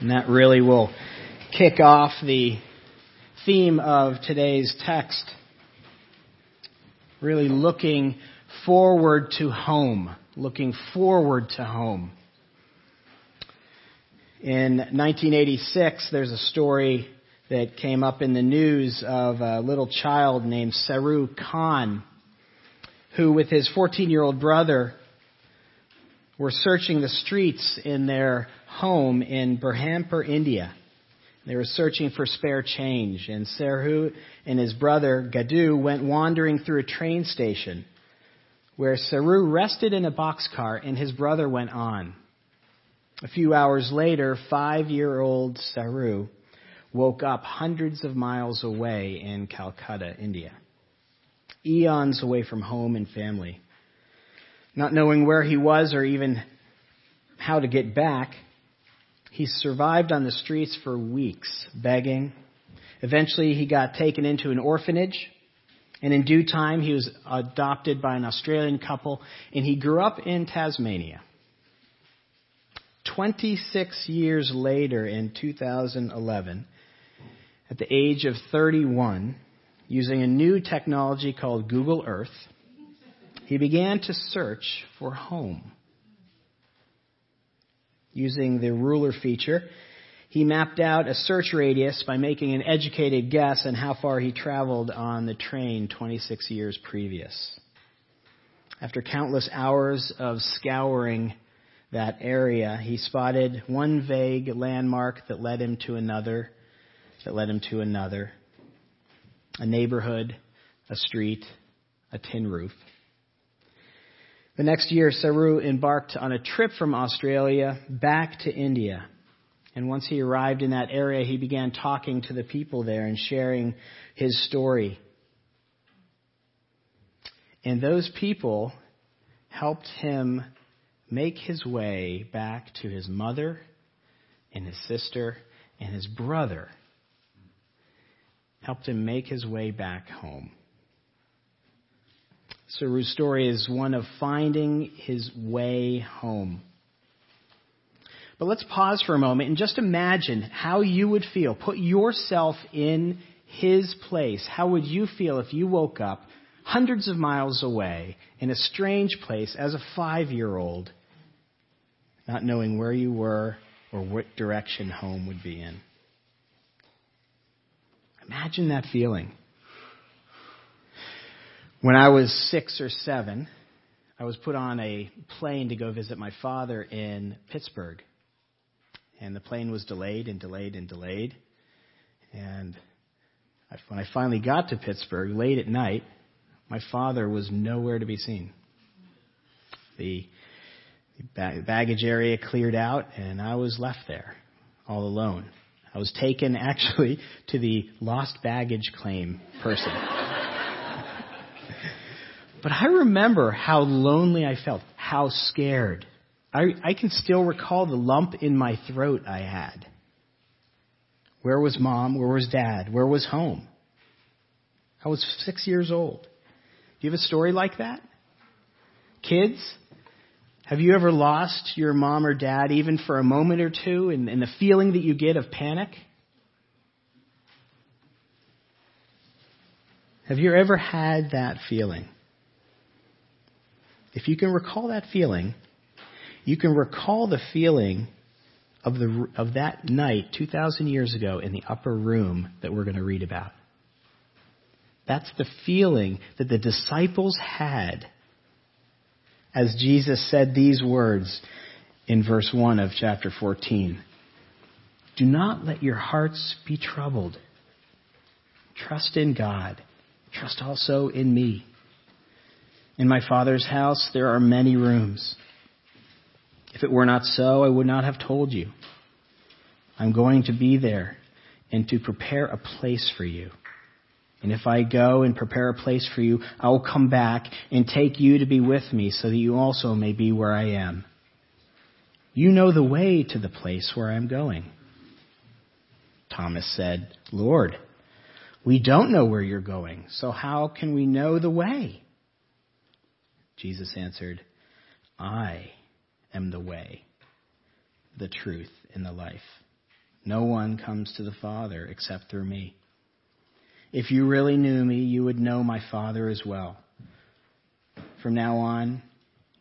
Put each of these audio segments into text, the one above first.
And that really will kick off the theme of today's text. Really looking forward to home. Looking forward to home. In 1986, there's a story that came up in the news of a little child named Saroo Khan, who with his 14 year old brother were searching the streets in their home in Burhanpur, India. They were searching for spare change, and Serhu and his brother Guddu went wandering through a train station where Saroo rested in a boxcar and his brother went on. A few hours later, five year old Saroo woke up hundreds of miles away in Calcutta, India, eons away from home and family. Not knowing where he was or even how to get back, he survived on the streets for weeks, begging. Eventually, he got taken into an orphanage, and in due time, he was adopted by an Australian couple, and he grew up in Tasmania. 26 years later, in 2011, at the age of 31, using a new technology called Google Earth, he began to search for home using the ruler feature. He mapped out a search radius by making an educated guess on how far he traveled on the train 26 years previous. After countless hours of scouring that area, he spotted one vague landmark that led him to another, that led him to another. A neighborhood, a street, a tin roof. The next year, Saroo embarked on a trip from Australia back to India. And once he arrived in that area, he began talking to the people there and sharing his story. And those people helped him make his way back to his mother and his sister and his brother. Helped him make his way back home. Saroo's story is one of finding his way home. But let's pause for a moment and just imagine how you would feel. Put yourself in his place. How would you feel if you woke up hundreds of miles away in a strange place as a five year old, not knowing where you were or what direction home would be in? Imagine that feeling. When I was six or seven, I was put on a plane to go visit my father in Pittsburgh. And the plane was delayed and delayed and delayed. And when I finally got to Pittsburgh late at night, my father was nowhere to be seen. The baggage area cleared out, and I was left there all alone. I was taken actually to the lost baggage claim person. But I remember how lonely I felt, how scared. I, I can still recall the lump in my throat I had. Where was mom? Where was dad? Where was home? I was six years old. Do you have a story like that? Kids, have you ever lost your mom or dad even for a moment or two and, and the feeling that you get of panic? Have you ever had that feeling? If you can recall that feeling, you can recall the feeling of, the, of that night 2,000 years ago in the upper room that we're going to read about. That's the feeling that the disciples had as Jesus said these words in verse 1 of chapter 14. Do not let your hearts be troubled. Trust in God. Trust also in me. In my Father's house there are many rooms. If it were not so, I would not have told you. I'm going to be there and to prepare a place for you. And if I go and prepare a place for you, I will come back and take you to be with me so that you also may be where I am. You know the way to the place where I am going. Thomas said, Lord, we don't know where you're going, so how can we know the way? Jesus answered, I am the way, the truth, and the life. No one comes to the Father except through me. If you really knew me, you would know my Father as well. From now on,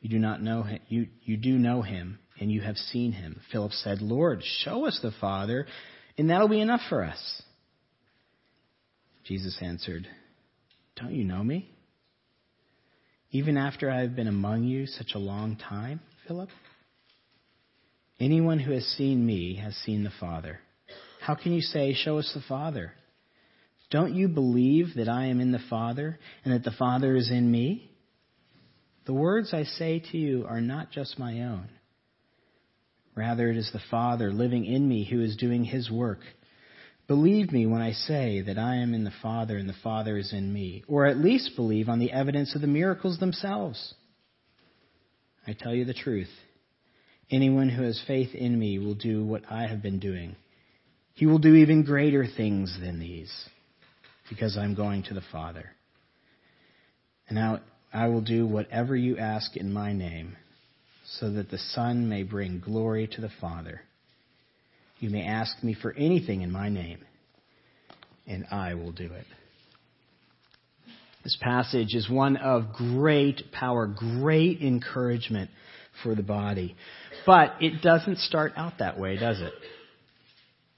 you do not know him. You, you do know him, and you have seen him. Philip said, Lord, show us the Father, and that'll be enough for us. Jesus answered, Don't you know me? Even after I have been among you such a long time, Philip? Anyone who has seen me has seen the Father. How can you say, Show us the Father? Don't you believe that I am in the Father and that the Father is in me? The words I say to you are not just my own. Rather, it is the Father living in me who is doing his work. Believe me when I say that I am in the Father and the Father is in me, or at least believe on the evidence of the miracles themselves. I tell you the truth. Anyone who has faith in me will do what I have been doing. He will do even greater things than these, because I'm going to the Father. And now I will do whatever you ask in my name, so that the Son may bring glory to the Father. You may ask me for anything in my name, and I will do it. This passage is one of great power, great encouragement for the body. But it doesn't start out that way, does it?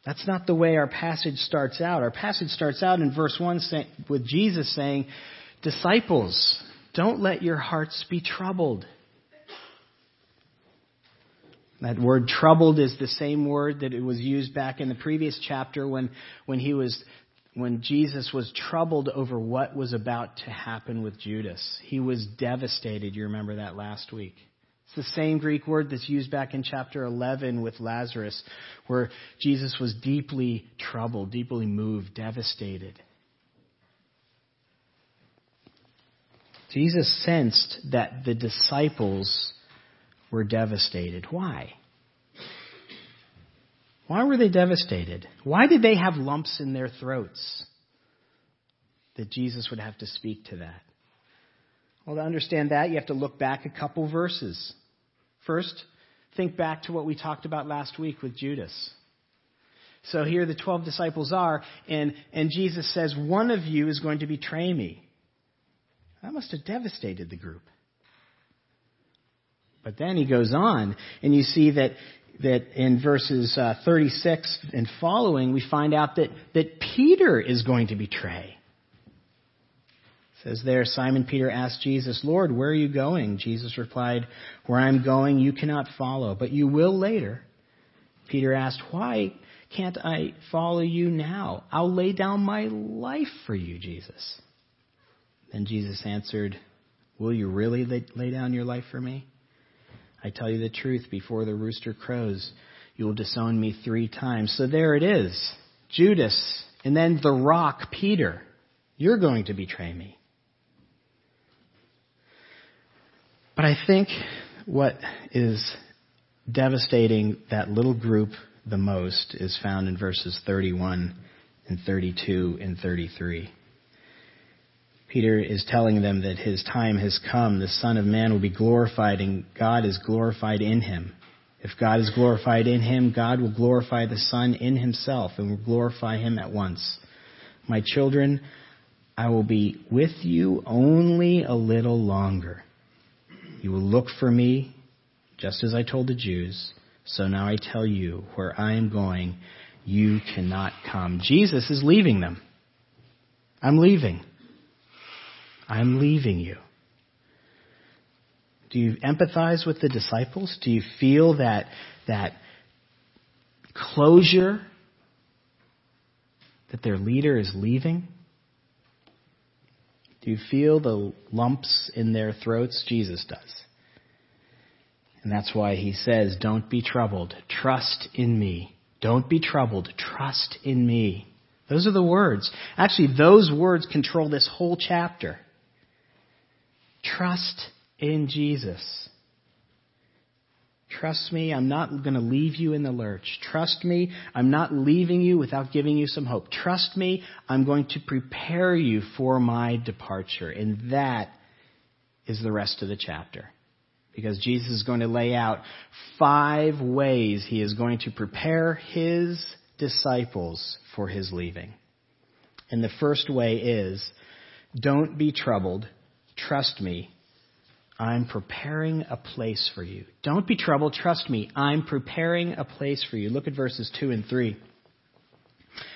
That's not the way our passage starts out. Our passage starts out in verse 1 with Jesus saying, Disciples, don't let your hearts be troubled. That word troubled is the same word that it was used back in the previous chapter when, when he was when Jesus was troubled over what was about to happen with Judas. He was devastated. You remember that last week. It's the same Greek word that's used back in chapter 11 with Lazarus, where Jesus was deeply troubled, deeply moved, devastated. Jesus sensed that the disciples were devastated. Why? Why were they devastated? Why did they have lumps in their throats that Jesus would have to speak to that? Well, to understand that, you have to look back a couple verses. First, think back to what we talked about last week with Judas. So here the 12 disciples are, and, and Jesus says, One of you is going to betray me. That must have devastated the group. But then he goes on, and you see that, that in verses uh, 36 and following, we find out that, that Peter is going to betray says there, Simon Peter asked Jesus, Lord, where are you going? Jesus replied, Where I'm going, you cannot follow, but you will later. Peter asked, Why can't I follow you now? I'll lay down my life for you, Jesus. Then Jesus answered, Will you really lay down your life for me? I tell you the truth, before the rooster crows, you will disown me three times. So there it is. Judas, and then the rock, Peter. You're going to betray me. But I think what is devastating that little group the most is found in verses 31 and 32 and 33. Peter is telling them that his time has come. The Son of Man will be glorified, and God is glorified in him. If God is glorified in him, God will glorify the Son in himself and will glorify him at once. My children, I will be with you only a little longer. You will look for me, just as I told the Jews. So now I tell you, where I am going, you cannot come. Jesus is leaving them. I'm leaving. I'm leaving you. Do you empathize with the disciples? Do you feel that, that closure that their leader is leaving? Do you feel the lumps in their throats? Jesus does. And that's why he says, Don't be troubled. Trust in me. Don't be troubled. Trust in me. Those are the words. Actually, those words control this whole chapter. Trust in Jesus. Trust me, I'm not going to leave you in the lurch. Trust me, I'm not leaving you without giving you some hope. Trust me, I'm going to prepare you for my departure. And that is the rest of the chapter. Because Jesus is going to lay out five ways he is going to prepare his disciples for his leaving. And the first way is don't be troubled. Trust me. I'm preparing a place for you. Don't be troubled. Trust me. I'm preparing a place for you. Look at verses 2 and 3.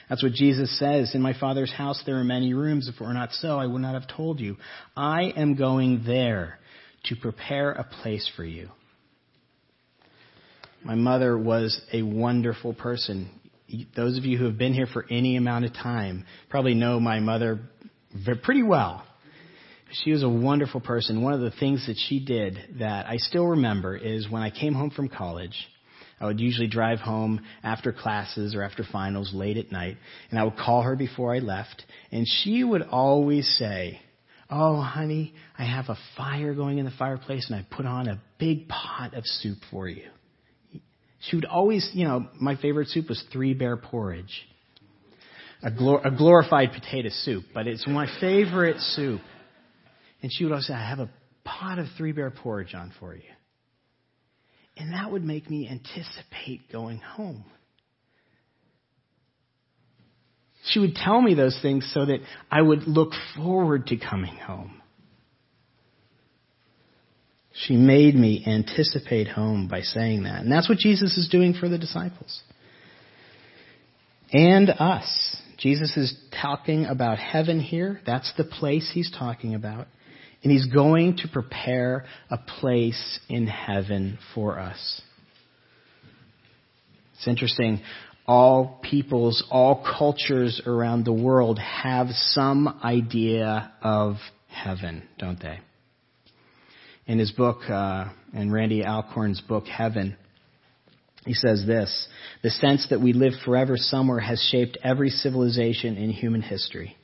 That's what Jesus says. In my Father's house there are many rooms. If it were not so, I would not have told you. I am going there to prepare a place for you. My mother was a wonderful person. Those of you who have been here for any amount of time probably know my mother pretty well. She was a wonderful person. One of the things that she did that I still remember is when I came home from college, I would usually drive home after classes or after finals late at night, and I would call her before I left, and she would always say, Oh, honey, I have a fire going in the fireplace, and I put on a big pot of soup for you. She would always, you know, my favorite soup was three bear porridge. A, glor- a glorified potato soup, but it's my favorite soup. And she would always say, I have a pot of three bear porridge on for you. And that would make me anticipate going home. She would tell me those things so that I would look forward to coming home. She made me anticipate home by saying that. And that's what Jesus is doing for the disciples. And us. Jesus is talking about heaven here. That's the place he's talking about. And he's going to prepare a place in heaven for us. It's interesting. All peoples, all cultures around the world have some idea of heaven, don't they? in his book, uh, in Randy Alcorn's book, Heaven, he says this The sense that we live forever somewhere has shaped every civilization in human history.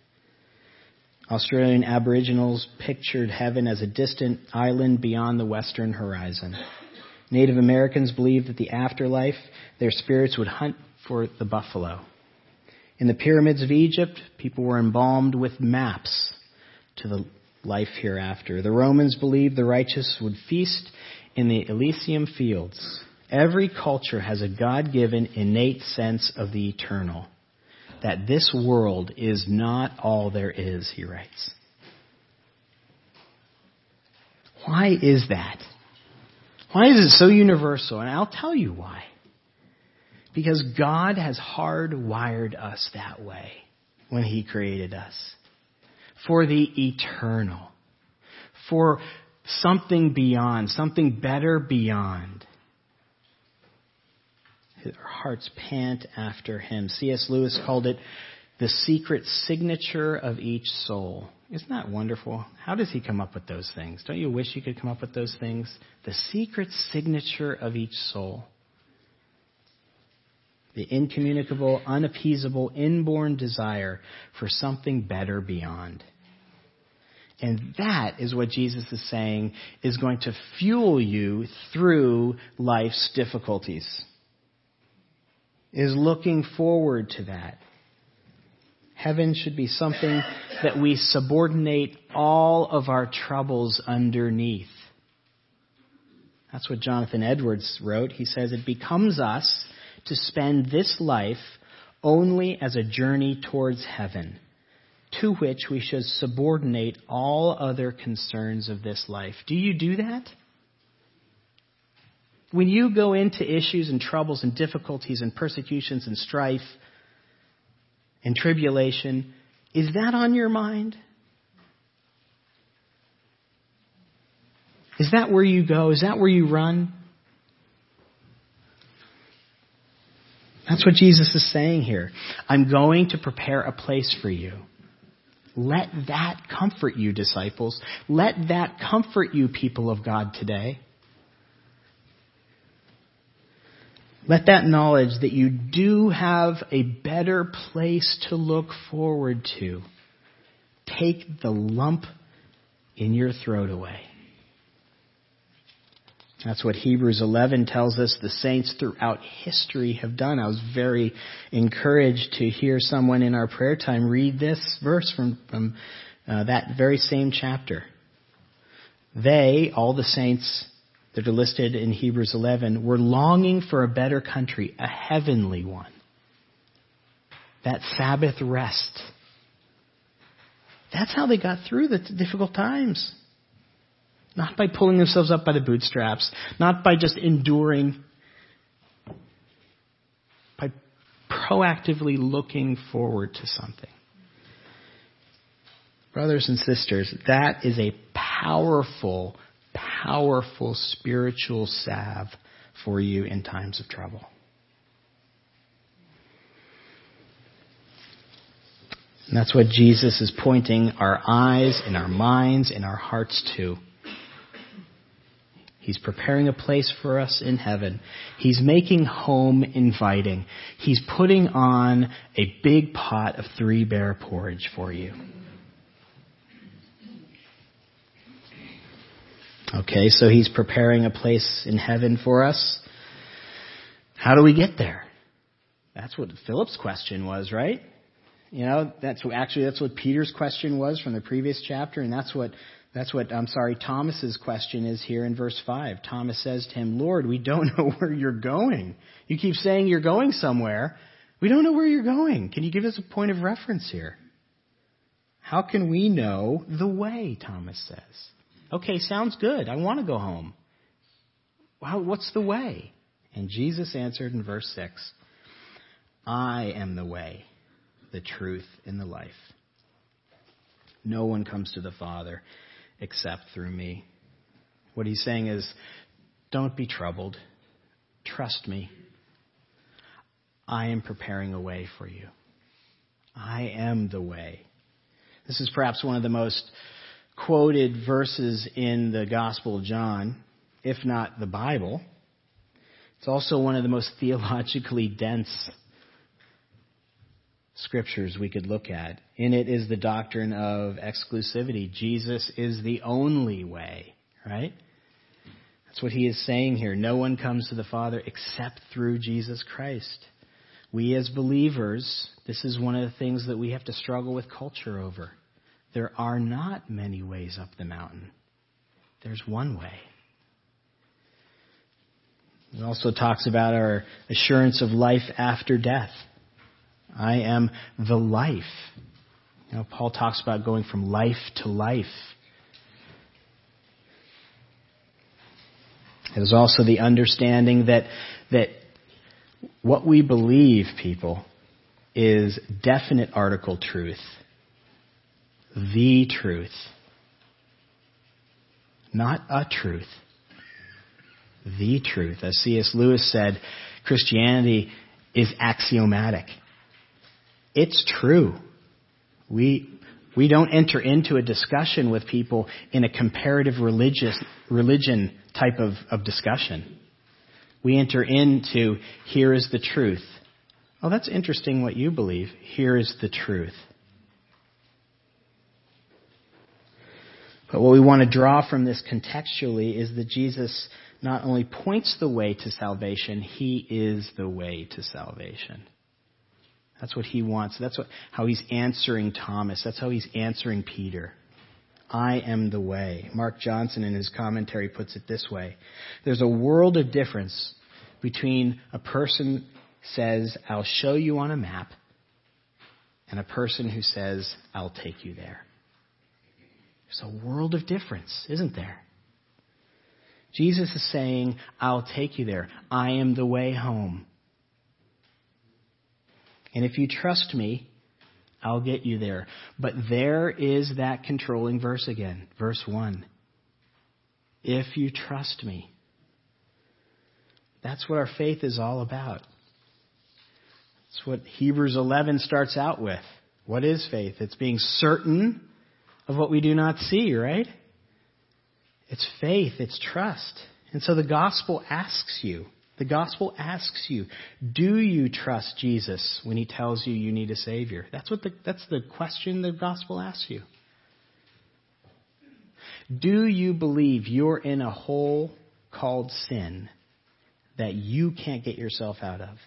Australian Aboriginals pictured heaven as a distant island beyond the western horizon. Native Americans believed that the afterlife, their spirits would hunt for the buffalo. In the pyramids of Egypt, people were embalmed with maps to the life hereafter. The Romans believed the righteous would feast in the Elysium fields. Every culture has a God given innate sense of the eternal, that this world is not all there is, he writes. Why is that? Why is it so universal? And I'll tell you why. Because God has hardwired us that way when He created us for the eternal, for something beyond, something better beyond. Our hearts pant after him. C.S. Lewis called it the secret signature of each soul. Isn't that wonderful? How does he come up with those things? Don't you wish you could come up with those things? The secret signature of each soul. The incommunicable, unappeasable, inborn desire for something better beyond. And that is what Jesus is saying is going to fuel you through life's difficulties. Is looking forward to that. Heaven should be something that we subordinate all of our troubles underneath. That's what Jonathan Edwards wrote. He says, It becomes us to spend this life only as a journey towards heaven to which we should subordinate all other concerns of this life. Do you do that? When you go into issues and troubles and difficulties and persecutions and strife and tribulation, is that on your mind? Is that where you go? Is that where you run? That's what Jesus is saying here. I'm going to prepare a place for you. Let that comfort you, disciples. Let that comfort you, people of God, today. Let that knowledge that you do have a better place to look forward to take the lump in your throat away. That's what Hebrews 11 tells us the saints throughout history have done. I was very encouraged to hear someone in our prayer time read this verse from, from uh, that very same chapter. They, all the saints that are listed in Hebrews 11, were longing for a better country, a heavenly one. that Sabbath rest. That's how they got through the difficult times. Not by pulling themselves up by the bootstraps, not by just enduring, by proactively looking forward to something. Brothers and sisters, that is a powerful, powerful spiritual salve for you in times of trouble. And that's what Jesus is pointing our eyes and our minds and our hearts to. He's preparing a place for us in heaven. He's making home inviting. He's putting on a big pot of three bear porridge for you. Okay, so he's preparing a place in heaven for us. How do we get there? That's what Philip's question was, right? You know, that's actually that's what Peter's question was from the previous chapter, and that's what that's what I'm sorry Thomas's question is here in verse five. Thomas says to him, "Lord, we don't know where you're going. You keep saying you're going somewhere. We don't know where you're going. Can you give us a point of reference here? How can we know the way?" Thomas says. Okay, sounds good. I want to go home. Well, what's the way? And Jesus answered in verse 6 I am the way, the truth, and the life. No one comes to the Father except through me. What he's saying is, don't be troubled. Trust me. I am preparing a way for you. I am the way. This is perhaps one of the most quoted verses in the Gospel of John, if not the Bible. It's also one of the most theologically dense scriptures we could look at. In it is the doctrine of exclusivity. Jesus is the only way, right? That's what he is saying here. No one comes to the Father except through Jesus Christ. We as believers, this is one of the things that we have to struggle with culture over. There are not many ways up the mountain. There's one way. It also talks about our assurance of life after death. I am the life. You know, Paul talks about going from life to life. It is also the understanding that that what we believe, people, is definite article truth the truth. Not a truth. The truth. As C.S. Lewis said, Christianity is axiomatic. It's true. We, we don't enter into a discussion with people in a comparative religious, religion type of, of discussion. We enter into, here is the truth. Oh, that's interesting what you believe. Here is the truth. But what we want to draw from this contextually is that Jesus not only points the way to salvation, he is the way to salvation. That's what he wants. That's what, how he's answering Thomas. That's how he's answering Peter. I am the way. Mark Johnson in his commentary puts it this way. There's a world of difference between a person says, I'll show you on a map, and a person who says, I'll take you there. There's a world of difference, isn't there? Jesus is saying, I'll take you there. I am the way home. And if you trust me, I'll get you there. But there is that controlling verse again, verse 1. If you trust me. That's what our faith is all about. That's what Hebrews 11 starts out with. What is faith? It's being certain of what we do not see, right? It's faith, it's trust. And so the gospel asks you, the gospel asks you, do you trust Jesus when he tells you you need a savior? That's what the, that's the question the gospel asks you. Do you believe you're in a hole called sin that you can't get yourself out of?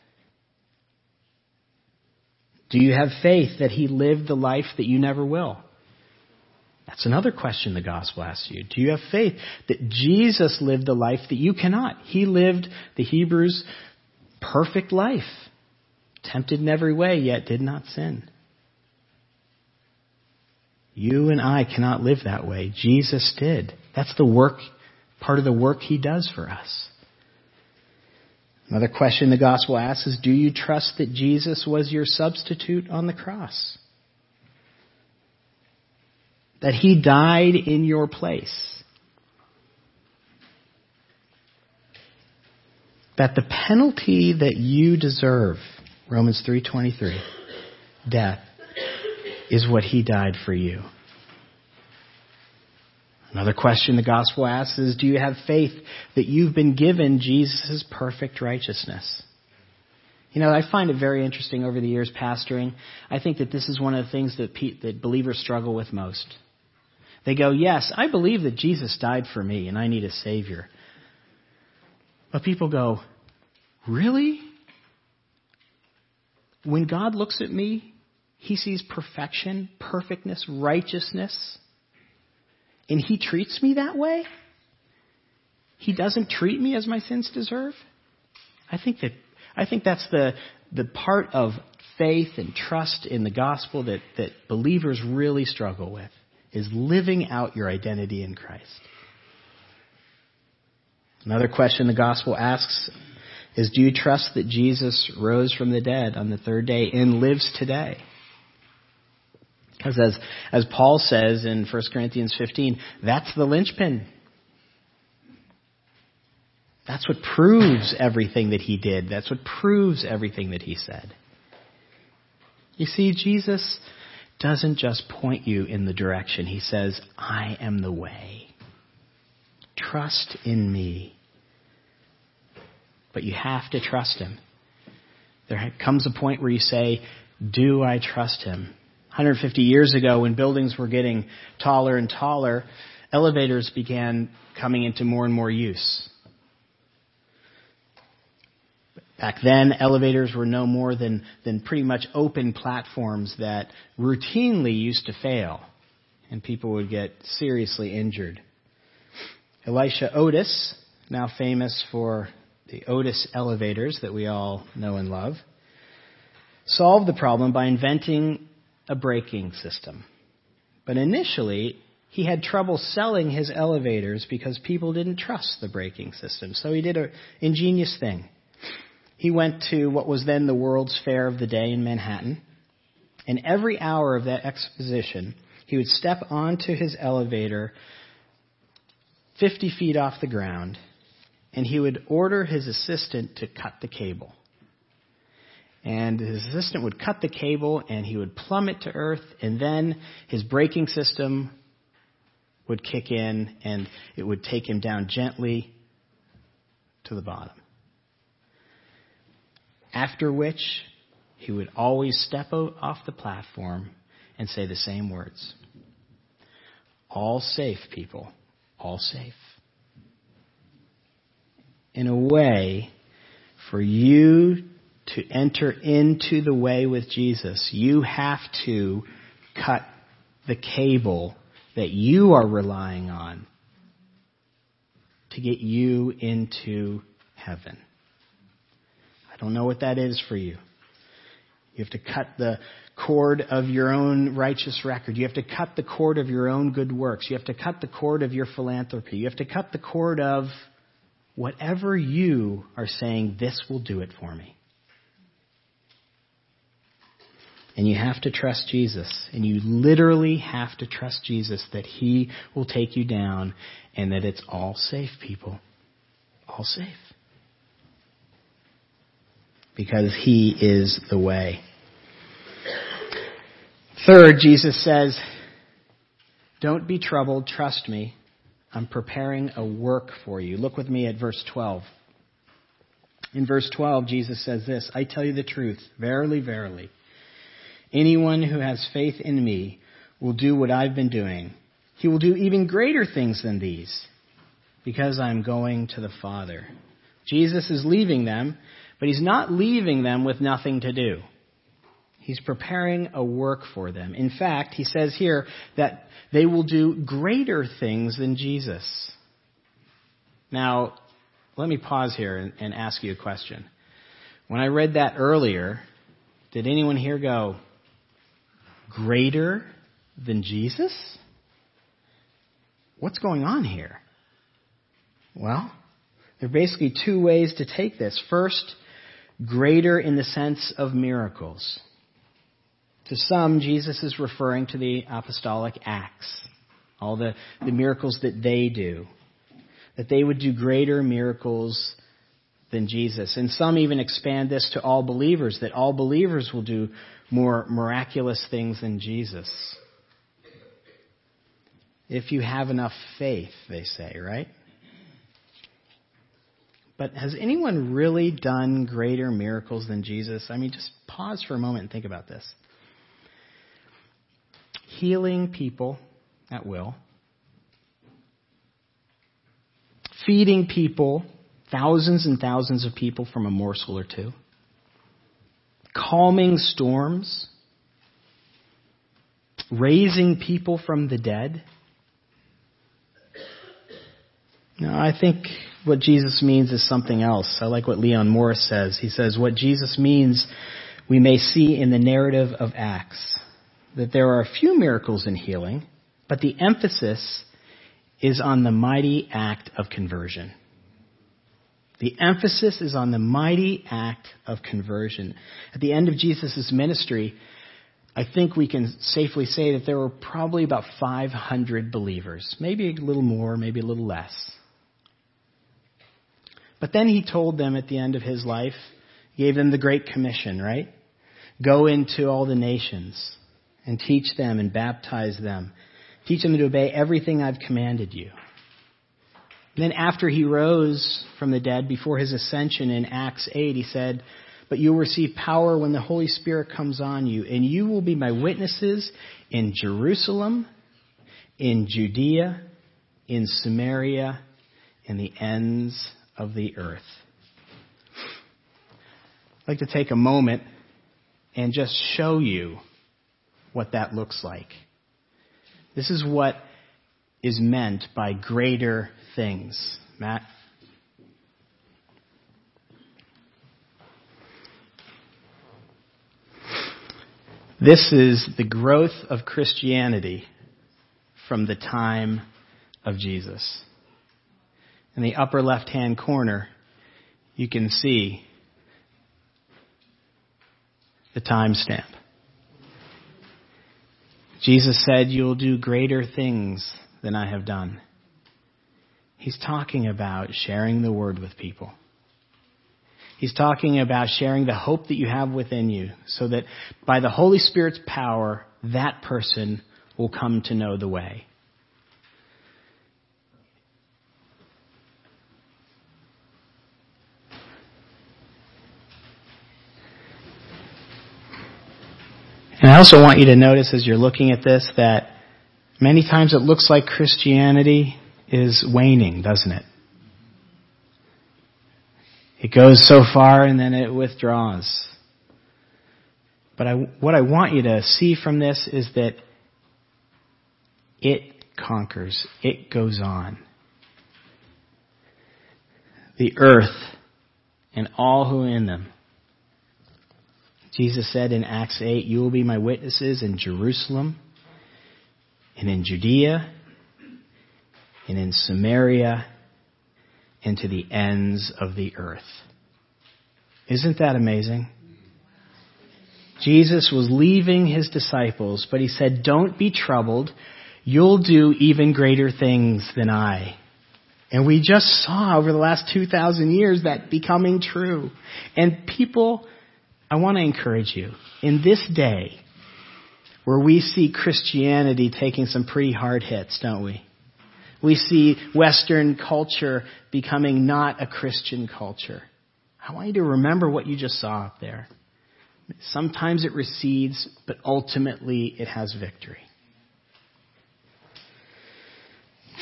Do you have faith that he lived the life that you never will? That's another question the gospel asks you. Do you have faith that Jesus lived the life that you cannot? He lived the Hebrews' perfect life. tempted in every way, yet did not sin. You and I cannot live that way. Jesus did. That's the work, part of the work he does for us. Another question the gospel asks is Do you trust that Jesus was your substitute on the cross? That he died in your place? That the penalty that you deserve, Romans 3:23, death, is what he died for you. Another question the gospel asks is Do you have faith that you've been given Jesus' perfect righteousness? You know, I find it very interesting over the years pastoring. I think that this is one of the things that, pe- that believers struggle with most. They go, Yes, I believe that Jesus died for me and I need a Savior. But people go, Really? When God looks at me, He sees perfection, perfectness, righteousness and he treats me that way? He doesn't treat me as my sins deserve? I think that I think that's the the part of faith and trust in the gospel that, that believers really struggle with is living out your identity in Christ. Another question the gospel asks is do you trust that Jesus rose from the dead on the third day and lives today? Because as, as Paul says in 1 Corinthians 15, that's the linchpin. That's what proves everything that he did. That's what proves everything that he said. You see, Jesus doesn't just point you in the direction. He says, I am the way. Trust in me. But you have to trust him. There comes a point where you say, Do I trust him? 150 years ago, when buildings were getting taller and taller, elevators began coming into more and more use. Back then, elevators were no more than, than pretty much open platforms that routinely used to fail, and people would get seriously injured. Elisha Otis, now famous for the Otis elevators that we all know and love, solved the problem by inventing a braking system. But initially, he had trouble selling his elevators because people didn't trust the braking system. So he did an ingenious thing. He went to what was then the World's Fair of the day in Manhattan, and every hour of that exposition, he would step onto his elevator 50 feet off the ground, and he would order his assistant to cut the cable and his assistant would cut the cable and he would plummet to earth and then his braking system would kick in and it would take him down gently to the bottom. After which he would always step off the platform and say the same words. All safe, people. All safe. In a way, for you to enter into the way with Jesus, you have to cut the cable that you are relying on to get you into heaven. I don't know what that is for you. You have to cut the cord of your own righteous record. You have to cut the cord of your own good works. You have to cut the cord of your philanthropy. You have to cut the cord of whatever you are saying, this will do it for me. And you have to trust Jesus. And you literally have to trust Jesus that He will take you down and that it's all safe, people. All safe. Because He is the way. Third, Jesus says, Don't be troubled, trust me. I'm preparing a work for you. Look with me at verse 12. In verse 12, Jesus says this I tell you the truth, verily, verily. Anyone who has faith in me will do what I've been doing. He will do even greater things than these because I'm going to the Father. Jesus is leaving them, but he's not leaving them with nothing to do. He's preparing a work for them. In fact, he says here that they will do greater things than Jesus. Now, let me pause here and, and ask you a question. When I read that earlier, Did anyone here go, greater than Jesus? What's going on here? Well, there are basically two ways to take this. First, greater in the sense of miracles. To some, Jesus is referring to the apostolic acts, all the, the miracles that they do. That they would do greater miracles than Jesus. And some even expand this to all believers, that all believers will do more miraculous things than Jesus. If you have enough faith, they say, right? But has anyone really done greater miracles than Jesus? I mean, just pause for a moment and think about this. Healing people at will, feeding people thousands and thousands of people from a morsel or two, calming storms, raising people from the dead. Now, I think what Jesus means is something else. I like what Leon Morris says. He says, What Jesus means we may see in the narrative of Acts that there are a few miracles in healing, but the emphasis is on the mighty act of conversion. The emphasis is on the mighty act of conversion. At the end of Jesus' ministry, I think we can safely say that there were probably about 500 believers, maybe a little more, maybe a little less. But then he told them at the end of his life, gave them the Great Commission, right? Go into all the nations and teach them and baptize them. Teach them to obey everything I've commanded you. And then after he rose from the dead before his ascension in Acts 8, he said, But you will receive power when the Holy Spirit comes on you, and you will be my witnesses in Jerusalem, in Judea, in Samaria, and the ends of the earth. I'd like to take a moment and just show you what that looks like. This is what is meant by greater things. Matt? This is the growth of Christianity from the time of Jesus. In the upper left hand corner, you can see the timestamp. Jesus said, You'll do greater things than I have done. He's talking about sharing the word with people. He's talking about sharing the hope that you have within you so that by the Holy Spirit's power, that person will come to know the way. And I also want you to notice as you're looking at this that many times it looks like Christianity is waning, doesn't it? It goes so far and then it withdraws. But I, what I want you to see from this is that it conquers. It goes on. The earth and all who are in them. Jesus said in Acts 8, You will be my witnesses in Jerusalem and in Judea and in Samaria and to the ends of the earth. Isn't that amazing? Jesus was leaving his disciples, but he said, Don't be troubled. You'll do even greater things than I. And we just saw over the last 2,000 years that becoming true. And people, I want to encourage you, in this day, where we see Christianity taking some pretty hard hits, don't we? We see Western culture becoming not a Christian culture. I want you to remember what you just saw up there. Sometimes it recedes, but ultimately it has victory.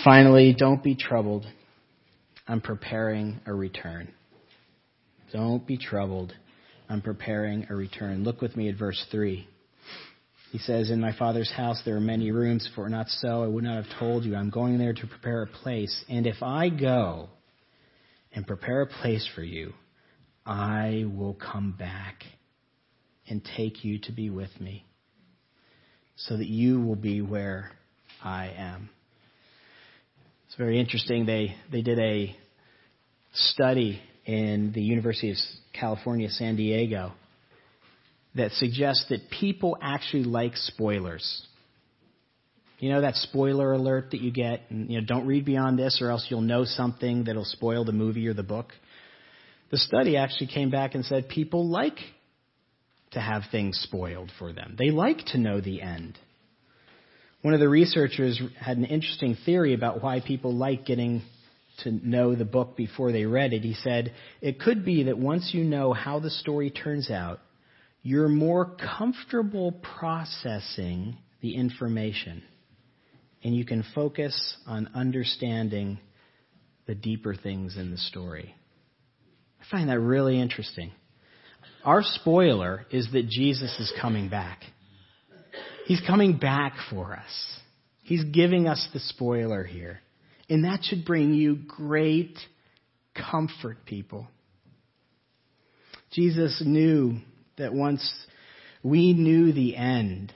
Finally, don't be troubled. I'm preparing a return. Don't be troubled. I'm preparing a return. Look with me at verse 3. He says, In my Father's house there are many rooms, for not so I would not have told you. I'm going there to prepare a place. And if I go and prepare a place for you, I will come back and take you to be with me so that you will be where I am. It's very interesting. They, they did a study in the University of California, San Diego, that suggests that people actually like spoilers. You know that spoiler alert that you get, and you know, don't read beyond this or else you'll know something that'll spoil the movie or the book. The study actually came back and said people like to have things spoiled for them. They like to know the end. One of the researchers had an interesting theory about why people like getting to know the book before they read it. He said, It could be that once you know how the story turns out, you're more comfortable processing the information and you can focus on understanding the deeper things in the story. I find that really interesting. Our spoiler is that Jesus is coming back. He's coming back for us. He's giving us the spoiler here. And that should bring you great comfort, people. Jesus knew that once we knew the end,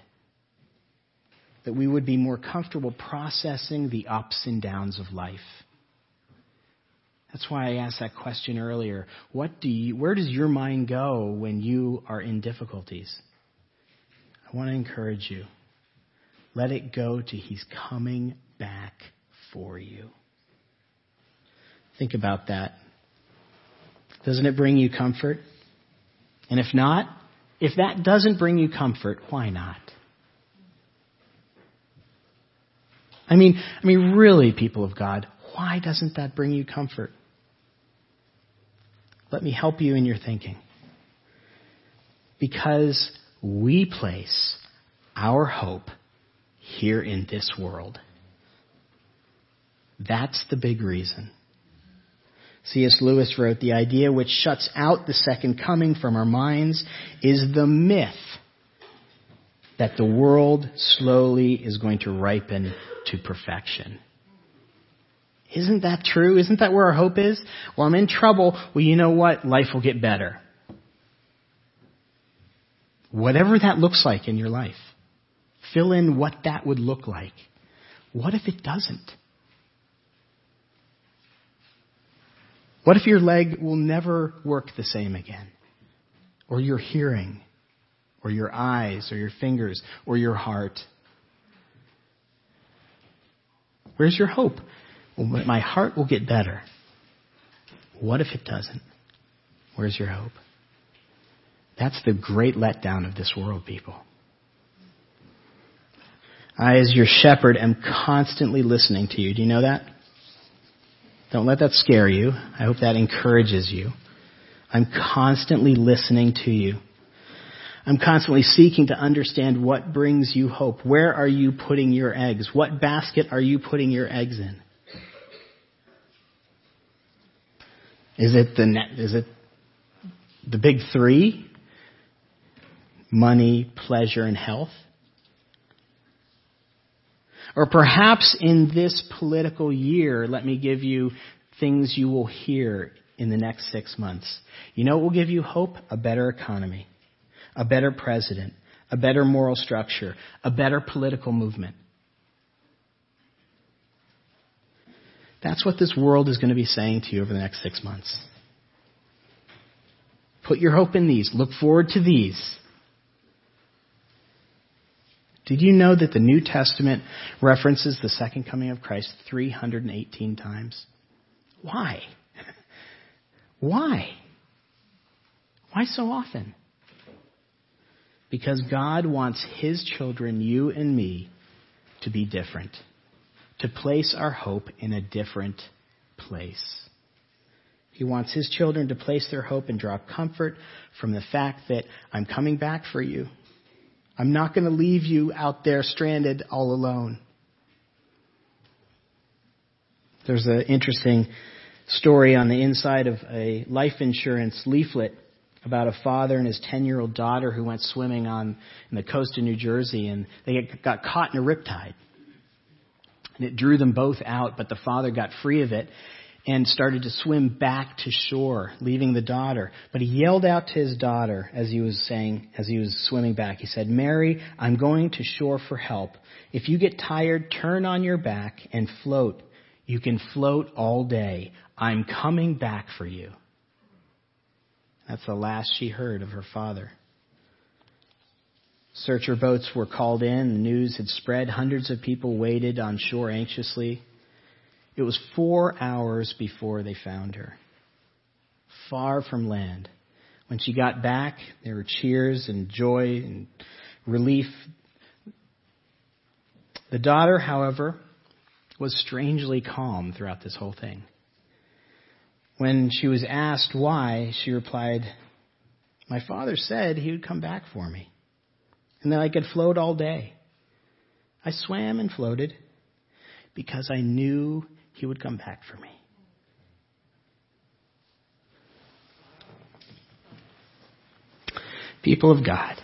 that we would be more comfortable processing the ups and downs of life. That's why I asked that question earlier. What do you, where does your mind go when you are in difficulties? I want to encourage you. Let it go to He's coming back for you. Think about that. Doesn't it bring you comfort? And if not, if that doesn't bring you comfort, why not? I mean, I mean, really, people of God, why doesn't that bring you comfort? Let me help you in your thinking. Because we place our hope here in this world. That's the big reason. C.S. Lewis wrote, The idea which shuts out the second coming from our minds is the myth that the world slowly is going to ripen to perfection. Isn't that true? Isn't that where our hope is? Well, I'm in trouble. Well, you know what? Life will get better. Whatever that looks like in your life, fill in what that would look like. What if it doesn't? What if your leg will never work the same again? Or your hearing? Or your eyes? Or your fingers? Or your heart? Where's your hope? Well, my heart will get better. What if it doesn't? Where's your hope? That's the great letdown of this world, people. I, as your shepherd, am constantly listening to you. Do you know that? Don't let that scare you. I hope that encourages you. I'm constantly listening to you. I'm constantly seeking to understand what brings you hope. Where are you putting your eggs? What basket are you putting your eggs in? Is it the net, is it the big three? Money, pleasure, and health? Or perhaps in this political year, let me give you things you will hear in the next six months. You know what will give you hope? A better economy, a better president, a better moral structure, a better political movement. That's what this world is going to be saying to you over the next six months. Put your hope in these. Look forward to these. Did you know that the New Testament references the second coming of Christ 318 times? Why? Why? Why so often? Because God wants His children, you and me, to be different, to place our hope in a different place. He wants His children to place their hope and draw comfort from the fact that I'm coming back for you. I'm not going to leave you out there stranded all alone. There's an interesting story on the inside of a life insurance leaflet about a father and his 10 year old daughter who went swimming on the coast of New Jersey and they got caught in a riptide. And it drew them both out, but the father got free of it. And started to swim back to shore, leaving the daughter. But he yelled out to his daughter as he was saying, as he was swimming back, he said, Mary, I'm going to shore for help. If you get tired, turn on your back and float. You can float all day. I'm coming back for you. That's the last she heard of her father. Searcher boats were called in. The news had spread. Hundreds of people waited on shore anxiously. It was four hours before they found her, far from land. When she got back, there were cheers and joy and relief. The daughter, however, was strangely calm throughout this whole thing. When she was asked why, she replied, My father said he would come back for me, and that I could float all day. I swam and floated because I knew he would come back for me. People of God.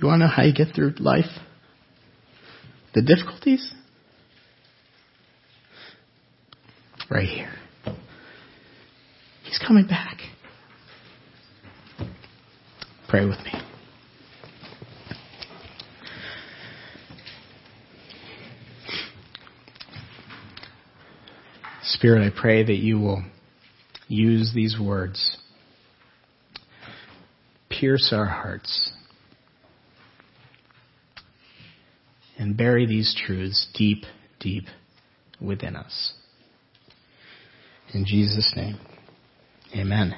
You want to know how you get through life? The difficulties? Right here. He's coming back. Pray with me. Spirit, I pray that you will use these words, pierce our hearts, and bury these truths deep, deep within us. In Jesus' name, amen.